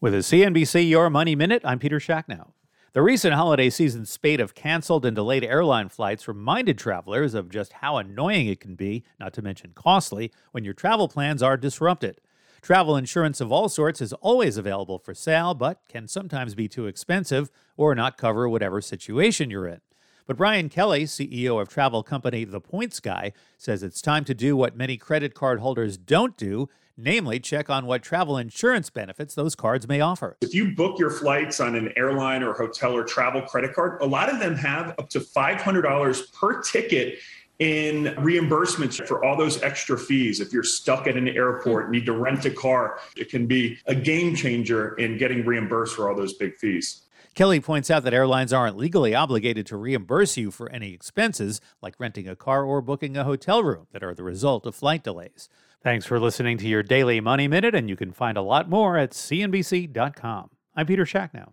With a CNBC Your Money Minute, I'm Peter Schacknow. The recent holiday season spate of canceled and delayed airline flights reminded travelers of just how annoying it can be, not to mention costly, when your travel plans are disrupted. Travel insurance of all sorts is always available for sale, but can sometimes be too expensive or not cover whatever situation you're in. But Brian Kelly, CEO of travel company The Points Guy, says it's time to do what many credit card holders don't do namely check on what travel insurance benefits those cards may offer. If you book your flights on an airline or hotel or travel credit card, a lot of them have up to $500 per ticket in reimbursements for all those extra fees. If you're stuck at an airport, need to rent a car, it can be a game changer in getting reimbursed for all those big fees. Kelly points out that airlines aren't legally obligated to reimburse you for any expenses, like renting a car or booking a hotel room, that are the result of flight delays. Thanks for listening to your daily Money Minute, and you can find a lot more at CNBC.com. I'm Peter Schacknow.